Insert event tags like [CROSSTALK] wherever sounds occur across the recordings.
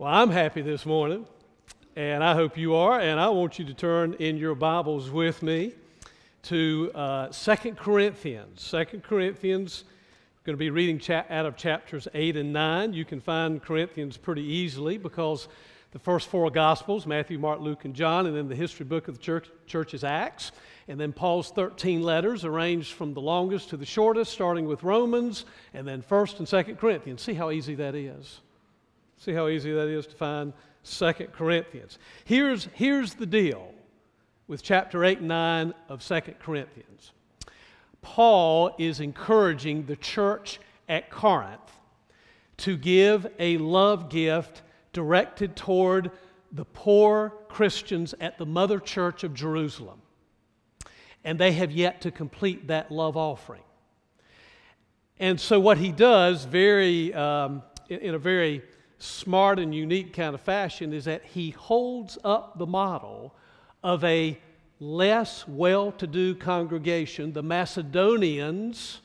Well, I'm happy this morning, and I hope you are. And I want you to turn in your Bibles with me to uh, 2 Corinthians. 2 Corinthians, I'm going to be reading cha- out of chapters 8 and 9. You can find Corinthians pretty easily because the first four Gospels Matthew, Mark, Luke, and John, and then the history book of the church, church is Acts. And then Paul's 13 letters, arranged from the longest to the shortest, starting with Romans, and then 1st and 2nd Corinthians. See how easy that is. See how easy that is to find Second Corinthians. Here's, here's the deal with chapter 8 and 9 of Second Corinthians. Paul is encouraging the church at Corinth to give a love gift directed toward the poor Christians at the mother church of Jerusalem. And they have yet to complete that love offering. And so, what he does, very, um, in a very smart and unique kind of fashion is that he holds up the model of a less well to do congregation. The Macedonians,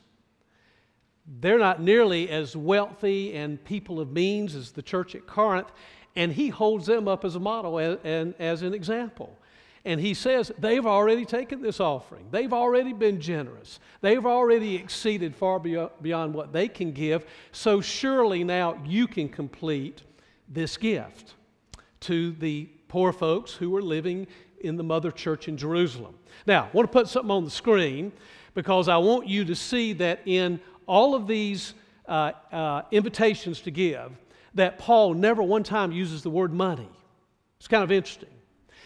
they're not nearly as wealthy and people of means as the church at Corinth, and he holds them up as a model and, and as an example. And he says, they've already taken this offering. They've already been generous. They've already exceeded far beyond what they can give. So surely now you can complete this gift to the poor folks who are living in the mother church in Jerusalem. Now, I want to put something on the screen because I want you to see that in all of these uh, uh, invitations to give, that Paul never one time uses the word money. It's kind of interesting.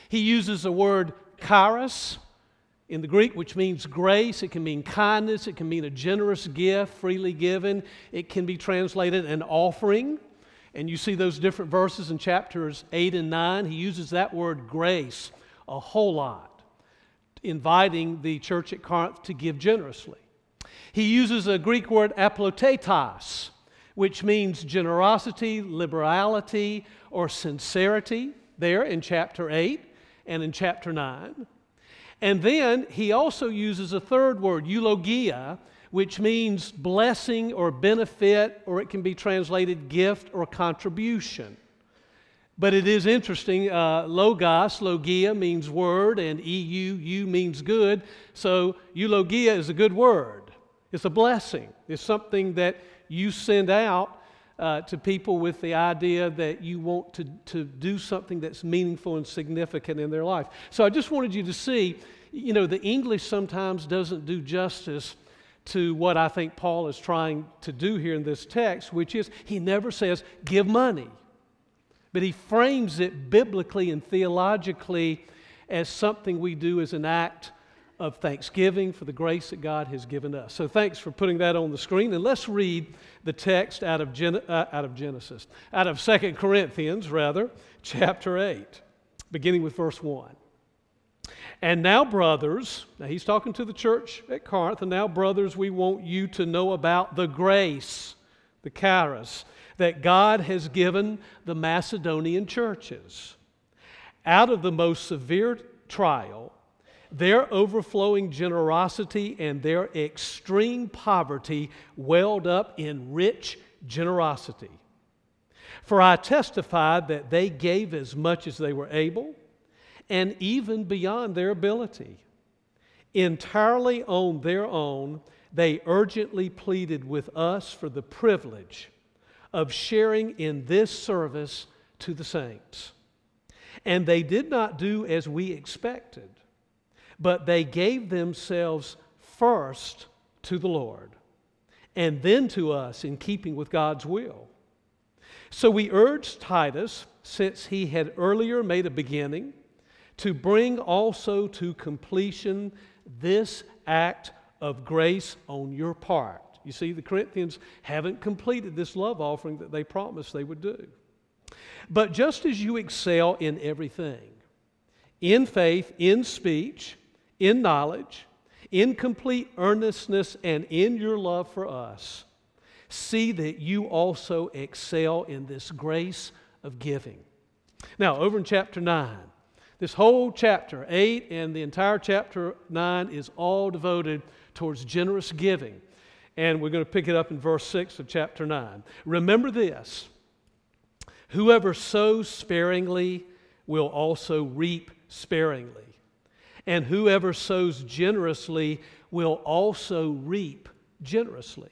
He uses the word charis in the Greek, which means grace. It can mean kindness. It can mean a generous gift, freely given. It can be translated an offering. And you see those different verses in chapters 8 and 9. He uses that word grace a whole lot, inviting the church at Corinth to give generously. He uses a Greek word aplotetos, which means generosity, liberality, or sincerity, there in chapter 8 and in chapter 9. And then he also uses a third word, eulogia, which means blessing or benefit, or it can be translated gift or contribution. But it is interesting. Uh, logos, logia means word, and eu, you means good. So eulogia is a good word. It's a blessing. It's something that you send out uh, to people with the idea that you want to, to do something that's meaningful and significant in their life. So I just wanted you to see, you know, the English sometimes doesn't do justice to what I think Paul is trying to do here in this text, which is he never says, give money. But he frames it biblically and theologically as something we do as an act of thanksgiving for the grace that God has given us. So thanks for putting that on the screen. And let's read the text out of, Gen- uh, out of Genesis, out of Second Corinthians, rather, chapter 8, beginning with verse 1. And now, brothers, now he's talking to the church at Corinth, and now, brothers, we want you to know about the grace, the charis, that God has given the Macedonian churches. Out of the most severe trial, their overflowing generosity and their extreme poverty welled up in rich generosity. For I testified that they gave as much as they were able, and even beyond their ability. Entirely on their own, they urgently pleaded with us for the privilege of sharing in this service to the saints. And they did not do as we expected but they gave themselves first to the Lord and then to us in keeping with God's will. So we urged Titus, since he had earlier made a beginning, to bring also to completion this act of grace on your part. You see, the Corinthians haven't completed this love offering that they promised they would do. But just as you excel in everything, in faith, in speech, in knowledge, in complete earnestness, and in your love for us, see that you also excel in this grace of giving. Now, over in chapter 9, this whole chapter, 8 and the entire chapter 9, is all devoted towards generous giving. And we're going to pick it up in verse 6 of chapter 9. Remember this Whoever sows sparingly will also reap sparingly, and whoever sows generously will also reap generously.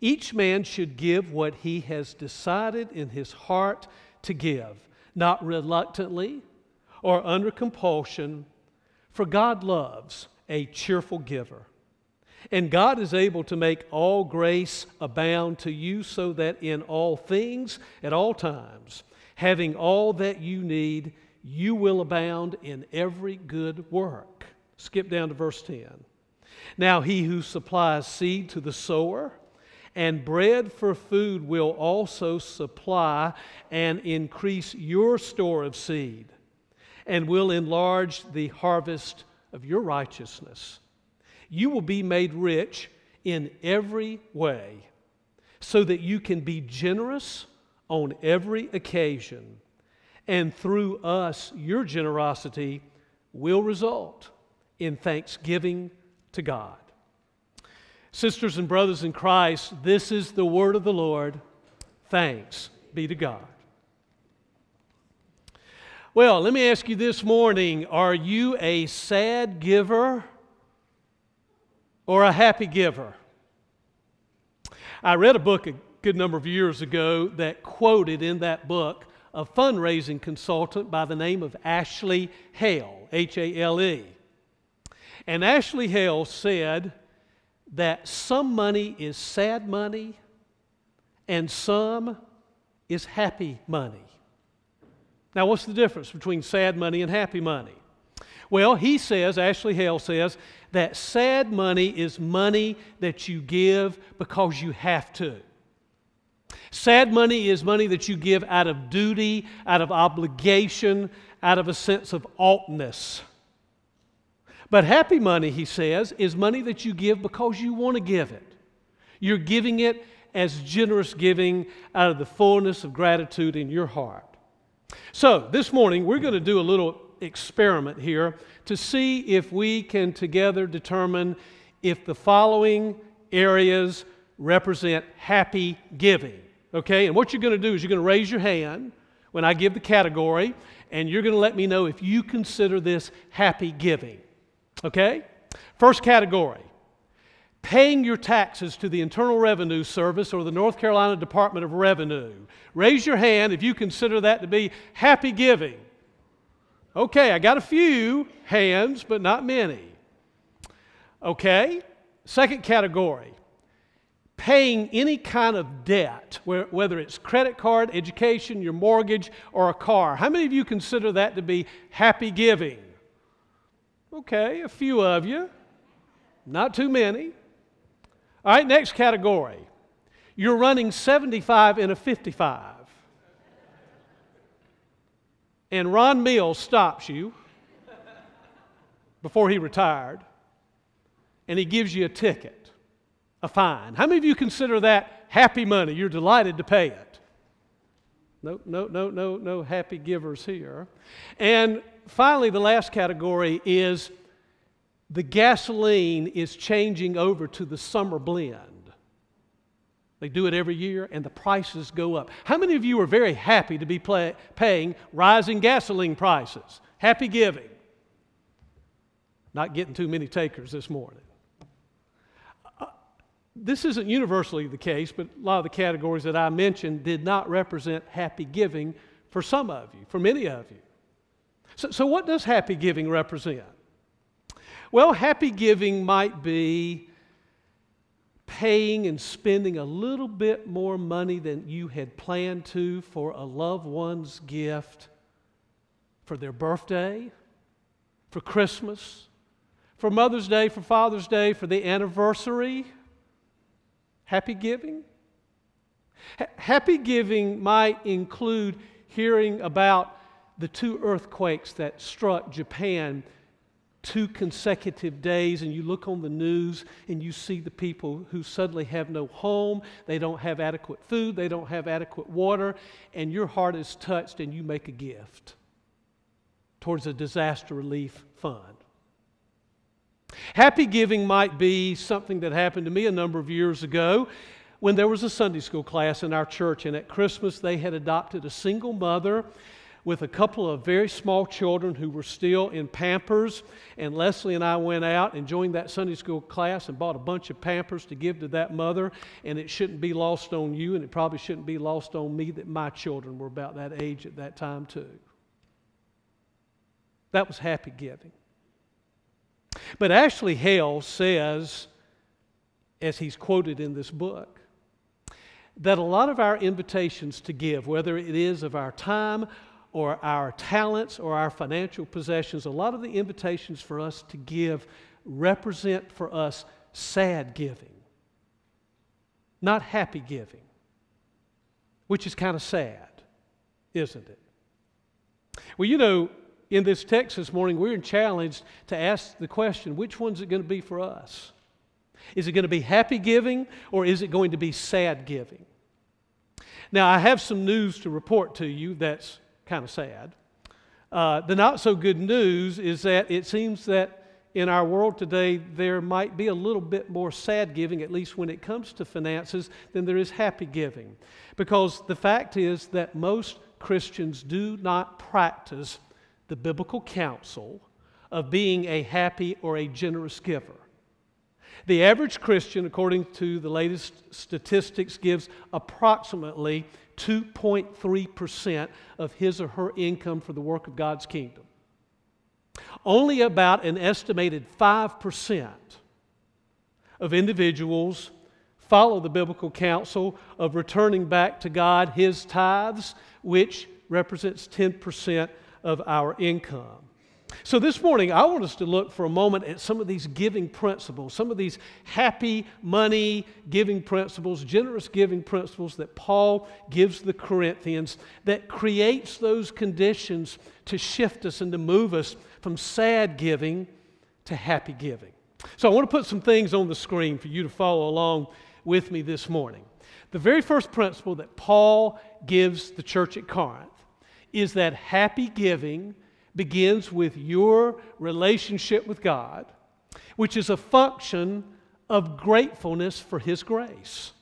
Each man should give what he has decided in his heart to give, not reluctantly or under compulsion, for God loves a cheerful giver. And God is able to make all grace abound to you so that in all things, at all times, having all that you need, you will abound in every good work. Skip down to verse 10. Now, he who supplies seed to the sower and bread for food will also supply and increase your store of seed and will enlarge the harvest of your righteousness. You will be made rich in every way so that you can be generous on every occasion. And through us, your generosity will result in thanksgiving to God. Sisters and brothers in Christ, this is the word of the Lord. Thanks be to God. Well, let me ask you this morning are you a sad giver or a happy giver? I read a book a good number of years ago that quoted in that book a fundraising consultant by the name of Ashley Hale, H A L E. And Ashley Hale said that some money is sad money and some is happy money. Now, what's the difference between sad money and happy money? Well, he says, Ashley Hale says, that sad money is money that you give because you have to. Sad money is money that you give out of duty, out of obligation, out of a sense of oughtness. But happy money, he says, is money that you give because you want to give it. You're giving it as generous giving out of the fullness of gratitude in your heart. So, this morning, we're going to do a little experiment here to see if we can together determine if the following areas represent happy giving. Okay? And what you're going to do is you're going to raise your hand when I give the category, and you're going to let me know if you consider this happy giving. Okay? First category paying your taxes to the Internal Revenue Service or the North Carolina Department of Revenue. Raise your hand if you consider that to be happy giving. Okay, I got a few hands, but not many. Okay, second category paying any kind of debt, whether it's credit card, education, your mortgage, or a car. How many of you consider that to be happy giving? Okay, a few of you. Not too many. All right, next category. You're running 75 in a 55. And Ron Mills stops you before he retired, and he gives you a ticket, a fine. How many of you consider that happy money? You're delighted to pay it. No, no, no, no, no happy givers here. And finally, the last category is the gasoline is changing over to the summer blend. They do it every year, and the prices go up. How many of you are very happy to be play, paying rising gasoline prices? Happy giving. Not getting too many takers this morning. This isn't universally the case, but a lot of the categories that I mentioned did not represent happy giving for some of you, for many of you. So, so what does happy giving represent? Well, happy giving might be paying and spending a little bit more money than you had planned to for a loved one's gift for their birthday, for Christmas, for Mother's Day, for Father's Day, for the anniversary. Happy giving? happy giving might include hearing about the two earthquakes that struck Japan two consecutive days and you look on the news and you see the people who suddenly have no home, they don't have adequate food, they don't have adequate water, and your heart is touched and you make a gift towards a disaster relief fund. Happy giving might be something that happened to me a number of years ago when there was a Sunday school class in our church, and at Christmas they had adopted a single mother with a couple of very small children who were still in Pampers. And Leslie and I went out and joined that Sunday school class and bought a bunch of Pampers to give to that mother. And it shouldn't be lost on you, and it probably shouldn't be lost on me that my children were about that age at that time, too. That was happy giving. But Ashley Hale says, as he's quoted in this book, that a lot of our invitations to give, whether it is of our time or our talents or our financial possessions, a lot of the invitations for us to give represent for us sad giving, not happy giving, which is kind of sad, isn't it? Well, you know, in this text this morning, we're challenged to ask the question which one's it going to be for us? Is it going to be happy giving or is it going to be sad giving? Now, I have some news to report to you that's kind of sad. Uh, the not so good news is that it seems that in our world today there might be a little bit more sad giving, at least when it comes to finances, than there is happy giving. Because the fact is that most Christians do not practice the biblical counsel of being a happy or a generous giver. The average Christian, according to the latest statistics, gives approximately 2.3% of his or her income for the work of God's kingdom. Only about an estimated 5% of individuals follow the biblical counsel of returning back to God his tithes, which represents 10% of our income. So, this morning, I want us to look for a moment at some of these giving principles, some of these happy money giving principles, generous giving principles that Paul gives the Corinthians that creates those conditions to shift us and to move us from sad giving to happy giving. So, I want to put some things on the screen for you to follow along with me this morning. The very first principle that Paul gives the church at Corinth is that happy giving begins with your relationship with God, which is a function of gratefulness for His grace.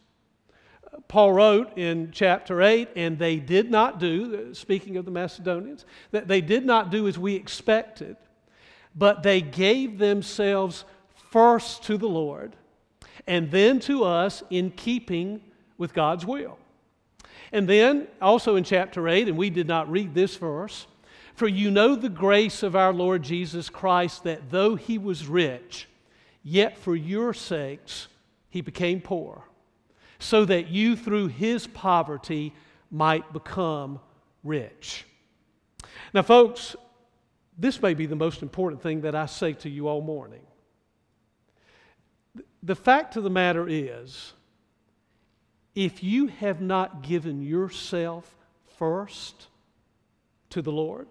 Paul wrote in chapter 8, and they did not do, speaking of the Macedonians, that they did not do as we expected, but they gave themselves first to the Lord and then to us in keeping with God's will. And then also in chapter 8, and we did not read this verse, for you know the grace of our Lord Jesus Christ, that though he was rich, yet for your sakes he became poor, so that you through his poverty might become rich. Now, folks, this may be the most important thing that I say to you all morning. The fact of the matter is, if you have not given yourself first to the Lord,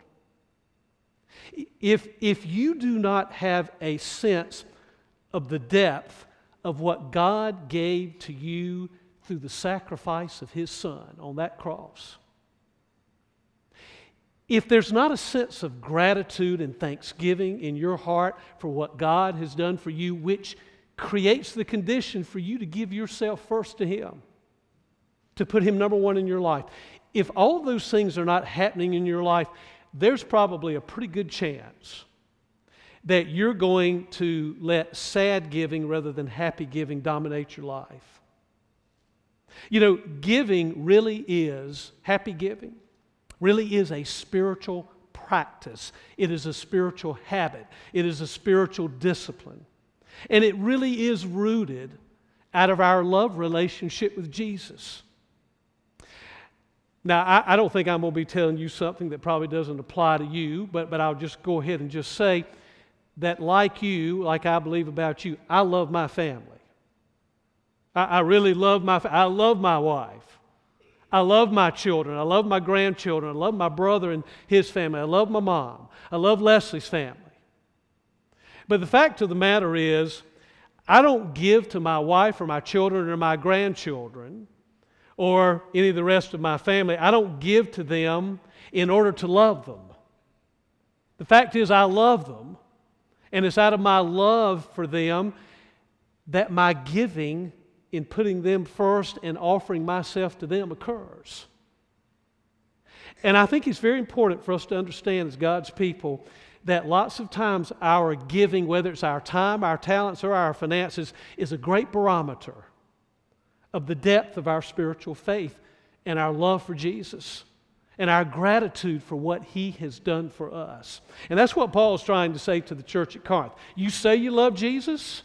if, if you do not have a sense of the depth of what God gave to you through the sacrifice of His Son on that cross, if there's not a sense of gratitude and thanksgiving in your heart for what God has done for you, which creates the condition for you to give yourself first to Him, to put Him number one in your life. If all those things are not happening in your life, there's probably a pretty good chance that you're going to let sad giving rather than happy giving dominate your life. You know, giving really is, happy giving, really is a spiritual practice. It is a spiritual habit. It is a spiritual discipline. And it really is rooted out of our love relationship with Jesus. Now, I, I don't think I'm going to be telling you something that probably doesn't apply to you, but, but I'll just go ahead and just say that, like you, like I believe about you, I love my family. I, I really love my I love my wife. I love my children. I love my grandchildren. I love my brother and his family. I love my mom. I love Leslie's family. But the fact of the matter is, I don't give to my wife or my children or my grandchildren or any of the rest of my family. I don't give to them in order to love them. The fact is, I love them, and it's out of my love for them that my giving in putting them first and offering myself to them occurs. And I think it's very important for us to understand as God's people that lots of times our giving, whether it's our time, our talents, or our finances, is a great barometer of the depth of our spiritual faith and our love for Jesus and our gratitude for what he has done for us. And that's what Paul is trying to say to the church at Corinth. You say you love Jesus,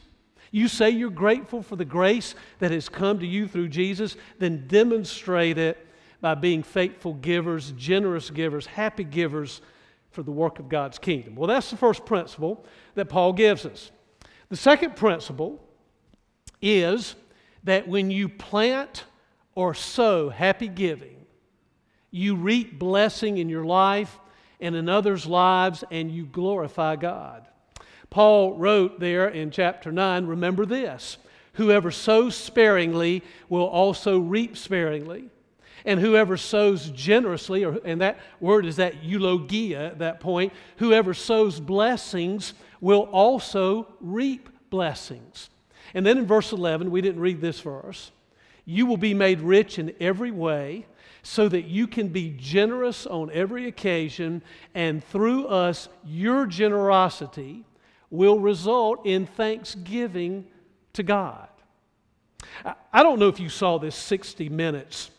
you say you're grateful for the grace that has come to you through Jesus, then demonstrate it by being faithful givers, generous givers, happy givers for the work of God's kingdom. Well, that's the first principle that Paul gives us. The second principle is that when you plant or sow happy giving, you reap blessing in your life and in others' lives, and you glorify God. Paul wrote there in chapter 9 remember this whoever sows sparingly will also reap sparingly. And whoever sows generously, or, and that word is that eulogia at that point, whoever sows blessings will also reap blessings. And then in verse 11, we didn't read this verse. You will be made rich in every way so that you can be generous on every occasion, and through us, your generosity will result in thanksgiving to God. I don't know if you saw this 60 Minutes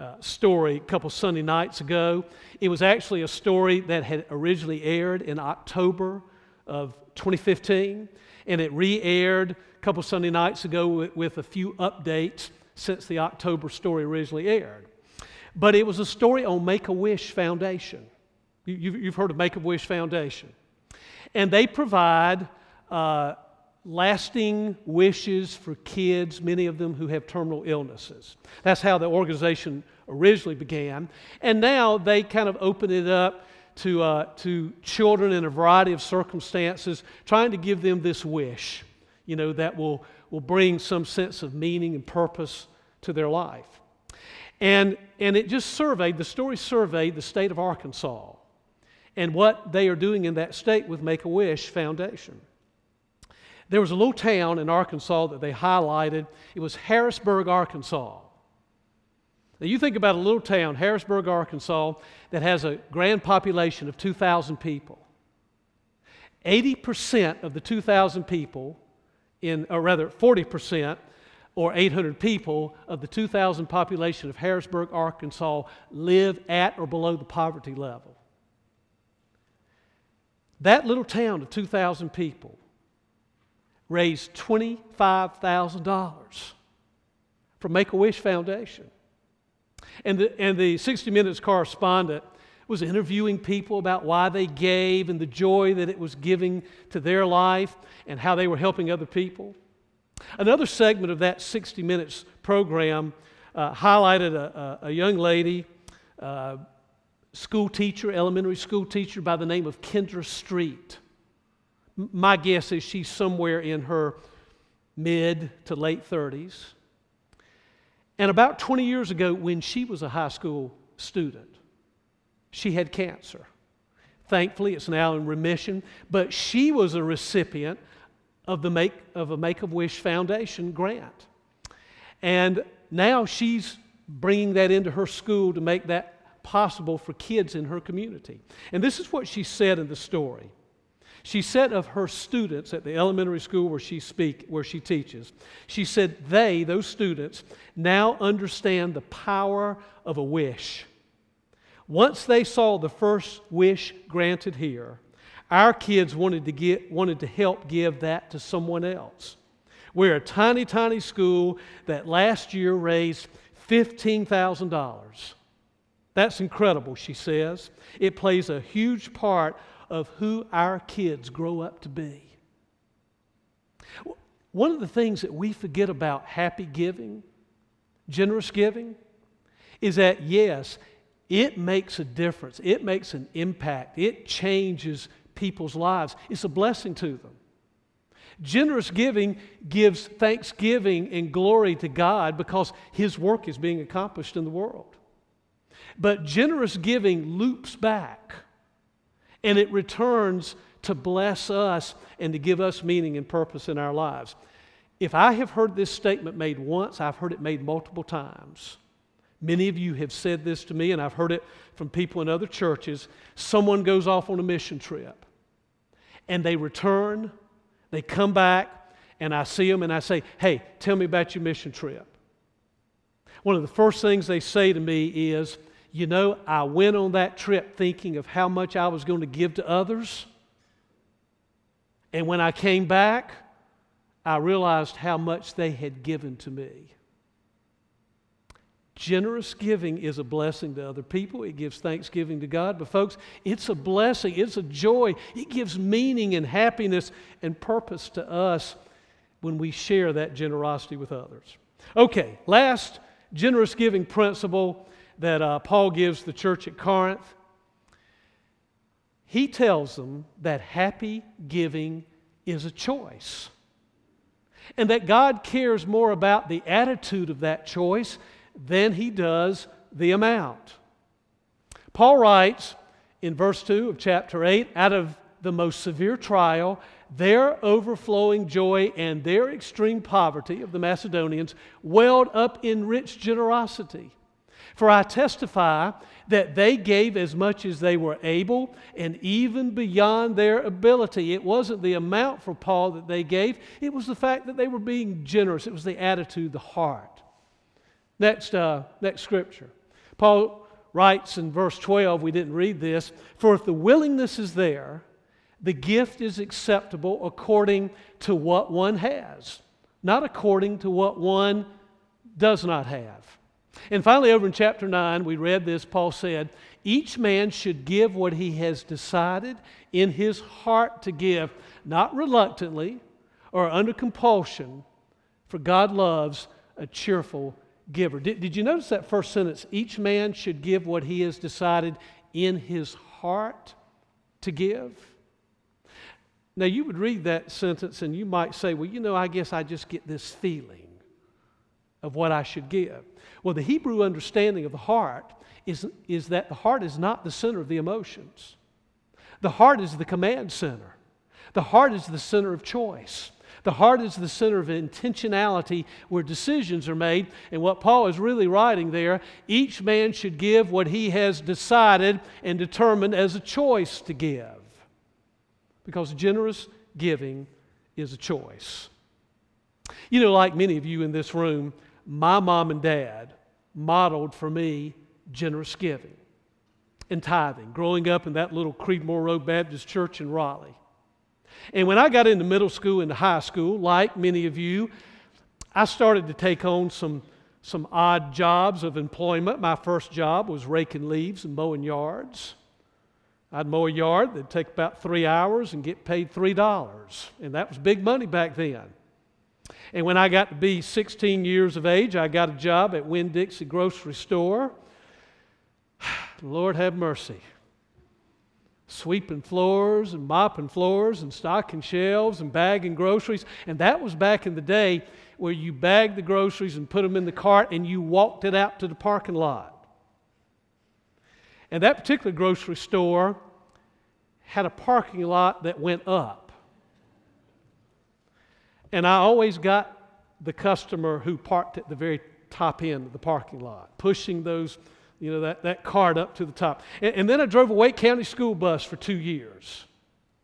uh, story a couple Sunday nights ago. It was actually a story that had originally aired in October of 2015, and it re aired a couple Sunday nights ago with, with a few updates since the October story originally aired. But it was a story on Make a Wish Foundation. You, have heard of Make a Wish Foundation. And they provide uh, lasting wishes for kids, many of them who have terminal illnesses. That's how the organization originally began. And now they kind of open it up to, uh, to children in a variety of circumstances, trying to give them this wish, you know, that will, will bring some sense of meaning and purpose to their life. And, and it just surveyed, the story surveyed the state of Arkansas and what they are doing in that state with Make a Wish Foundation. There was a little town in Arkansas that they highlighted. It was Harrisburg, Arkansas. Now, you think about a little town, Harrisburg, Arkansas, that has a grand population of 2,000 people. 80% of the 2,000 people, in, or rather 40%, or 800 people of the 2,000 population of Harrisburg, Arkansas, live at or below the poverty level. That little town of 2,000 people raised $25,000 from Make a Wish Foundation. And the, and the 60 Minutes correspondent was interviewing people about why they gave and the joy that it was giving to their life and how they were helping other people. Another segment of that 60 Minutes program uh, highlighted a, a, a, young lady, uh, school teacher, elementary school teacher by the name of Kendra Street. My guess is she's somewhere in her mid to late 30s. And about 20 years ago, when she was a high school student, she had cancer. Thankfully, it's now in remission, but she was a recipient of, the make, of a Make a Wish Foundation grant. And now she's bringing that into her school to make that possible for kids in her community. And this is what she said in the story. She said of her students at the elementary school where she speak, where she teaches, she said they, those students, now understand the power of a wish. Once they saw the first wish granted here, our kids wanted to, get, wanted to help give that to someone else. We're a tiny, tiny school that last year raised $15,000. That's incredible, she says. It plays a huge part of who our kids grow up to be. One of the things that we forget about happy giving, generous giving, is that yes, it makes a difference. It makes an impact. It changes people's lives. It's a blessing to them. Generous giving gives thanksgiving and glory to God because His work is being accomplished in the world. But generous giving loops back and it returns to bless us and to give us meaning and purpose in our lives. if I have heard this statement made once, I've heard it made multiple times. Many of you have said this to me, and I've heard it from people in other churches. Someone goes off on a mission trip, and they return, they come back, and I see them and I say, Hey, tell me about your mission trip. One of the first things they say to me is, You know, I went on that trip thinking of how much I was going to give to others. And when I came back, I realized how much they had given to me. Generous giving is a blessing to other people. It gives thanksgiving to God. But, folks, it's a blessing. It's a joy. It gives meaning and happiness and purpose to us when we share that generosity with others. Okay, last generous giving principle that uh, Paul gives the church at Corinth. He tells them that happy giving is a choice. And that God cares more about the attitude of that choice than he does the amount. Paul writes in verse 2 of chapter 8 out of the most severe trial, their overflowing joy and their extreme poverty of the Macedonians welled up in rich generosity. For I testify that they gave as much as they were able and even beyond their ability. It wasn't the amount for Paul that they gave, it was the fact that they were being generous. It was the attitude, the heart. Next, uh, next scripture. Paul writes in verse 12, we didn't read this, for if the willingness is there, the gift is acceptable according to what one has, not according to what one does not have. And finally, over in chapter 9, we read this. Paul said, Each man should give what he has decided in his heart to give, not reluctantly or under compulsion, for God loves a cheerful giver. Did, did you notice that first sentence? Each man should give what he has decided in his heart to give. Now, you would read that sentence and you might say, well, you know, I guess I just get this feeling of what I should give. Well, the Hebrew understanding of the heart is, is that the heart is not the center of the emotions, the heart is the command center, the heart is the center of choice. The heart is the center of intentionality where decisions are made. And what Paul is really writing there each man should give what he has decided and determined as a choice to give. Because generous giving is a choice. You know, like many of you in this room, my mom and dad modeled for me generous giving and tithing, growing up in that little Creedmoor Road Baptist Church in Raleigh. And when I got into middle school and high school, like many of you, I started to take on some, some odd jobs of employment. My first job was raking leaves and mowing yards. I'd mow a yard that'd take about three hours and get paid $3. And that was big money back then. And when I got to be 16 years of age, I got a job at Winn Dixie Grocery Store. [SIGHS] Lord have mercy sweeping floors and mopping floors and stocking shelves and bagging groceries. And that was back in the day where you bagged the groceries and put them in the cart and you walked it out to the parking lot. And that particular grocery store had a parking lot that went up. And I always got the customer who parked at the very top end of the parking lot, pushing those you know, that, that card up to the top. And, and, then I drove a Wake County school bus for two years.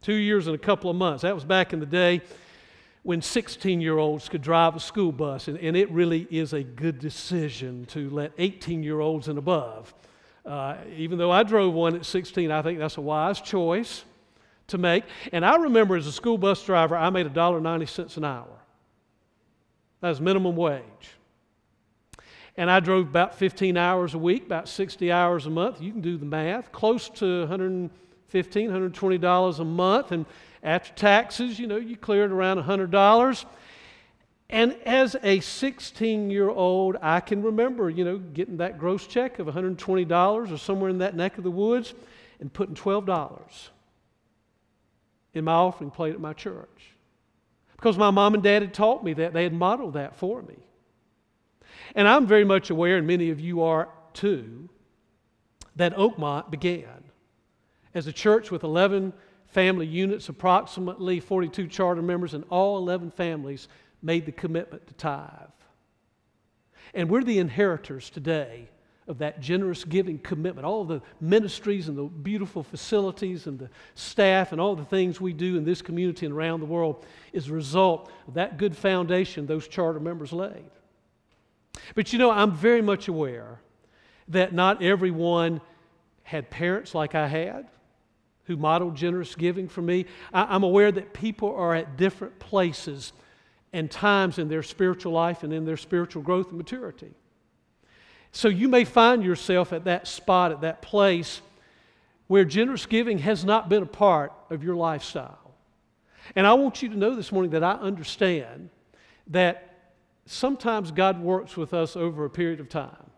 Two years and a couple of months. That was back in the day when 16 year olds could drive a school bus. And, and, it really is a good decision to let 18 year olds and above. Uh, even though I drove one at 16, I think that's a wise choice to make. And I remember as a school bus driver, I made $1.90 an hour. That was minimum wage. And I drove about 15 hours a week, about 60 hours a month. You can do the math, close to $115, $120 a month. And after taxes, you know, you cleared around $100. And as a 16 year old, I can remember, you know, getting that gross check of $120 or somewhere in that neck of the woods and putting $12 in my offering plate at my church. Because my mom and dad had taught me that, they had modeled that for me. And I'm very much aware, and many of you are too, that Oakmont began as a church with 11 family units, approximately 42 charter members, and all 11 families made the commitment to tithe. And we're the inheritors today of that generous giving commitment. All the ministries and the beautiful facilities and the staff and all the things we do in this community and around the world is a result of that good foundation those charter members laid. But you know, I'm very much aware that not everyone had parents like I had who modeled generous giving for me. I, am aware that people are at different places and times in their spiritual life and in their spiritual growth and maturity. So you may find yourself at that spot, at that place where generous giving has not been a part of your lifestyle. And I want you to know this morning that I understand that sometimes God works with us over a period of time.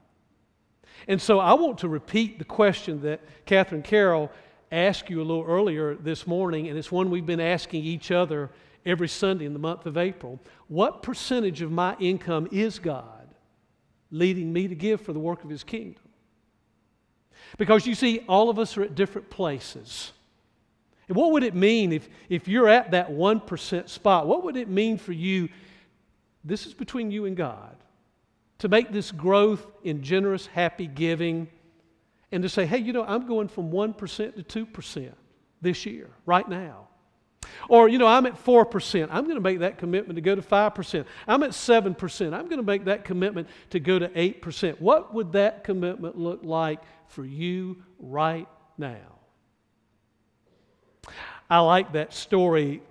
And so I want to repeat the question that Catherine Carroll asked you a little earlier this morning, and it's one we've been asking each other every Sunday in the month of April. What percentage of my income is God leading me to give for the work of His kingdom? Because you see, all of us are at different places. And what would it mean if, if you're at that 1% spot? What would it mean for you? This is between you and God to make this growth in generous, happy giving and to say, hey, you know, I'm going from 1% to 2% this year, right now. Or, you know, I'm at 4%. I'm going to make that commitment to go to 5%. I'm at 7%. I'm going to make that commitment to go to 8%. What would that commitment look like for you right now? I like that story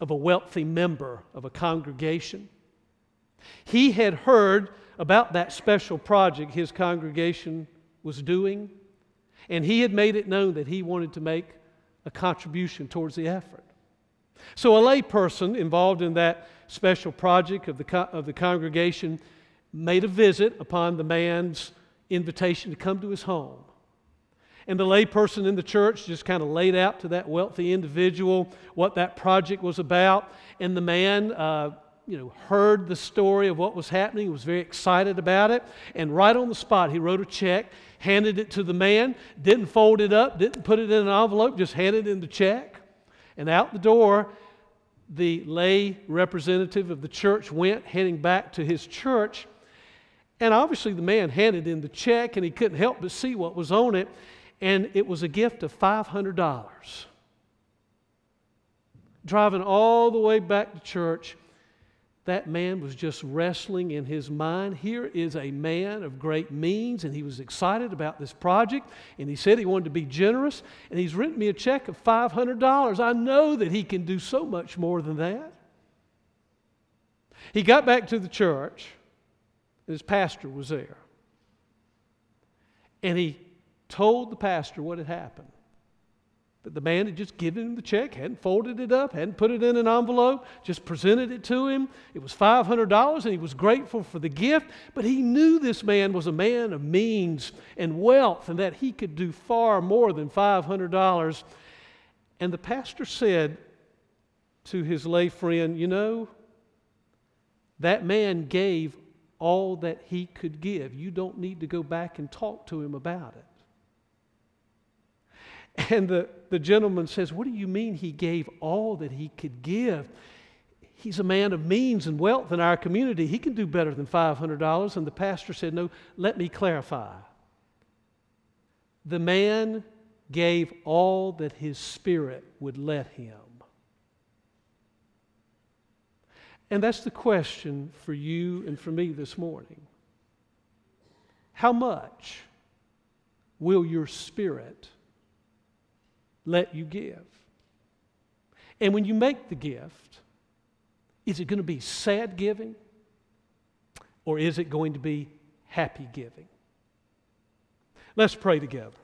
of a wealthy member of a congregation he had heard about that special project his congregation was doing, and he had made it known that he wanted to make a contribution towards the effort. So, a layperson involved in that special project of the, co- of the congregation made a visit upon the man's invitation to come to his home. And the layperson in the church just kind of laid out to that wealthy individual what that project was about. And the man uh, you know, heard the story of what was happening, was very excited about it, and right on the spot, he wrote a check, handed it to the man, didn't fold it up, didn't put it in an envelope, just handed in the check. And out the door, the lay representative of the church went, heading back to his church. And obviously, the man handed in the check, and he couldn't help but see what was on it, and it was a gift of $500. Driving all the way back to church, that man was just wrestling in his mind. Here is a man of great means, and he was excited about this project, and he said he wanted to be generous, and he's written me a check of $500. I know that he can do so much more than that. He got back to the church, and his pastor was there. And he told the pastor what had happened that the man had just given him the check, hadn't folded it up, hadn't put it in an envelope, just presented it to him. It was $500 and he was grateful for the gift, but he knew this man was a man of means and wealth and that he could do far more than $500. And the pastor said to his lay friend, You know, that man gave all that he could give. You don't need to go back and talk to him about it. And the, the gentleman says, What do you mean he gave all that he could give? He's a man of means and wealth in our community. He can do better than $500. And the pastor said, No, let me clarify. The man gave all that his spirit would let him. And that's the question for you and for me this morning. How much will your spirit let you give. And when you make the gift, is it going to be sad giving or is it going to be happy giving? Let's pray together.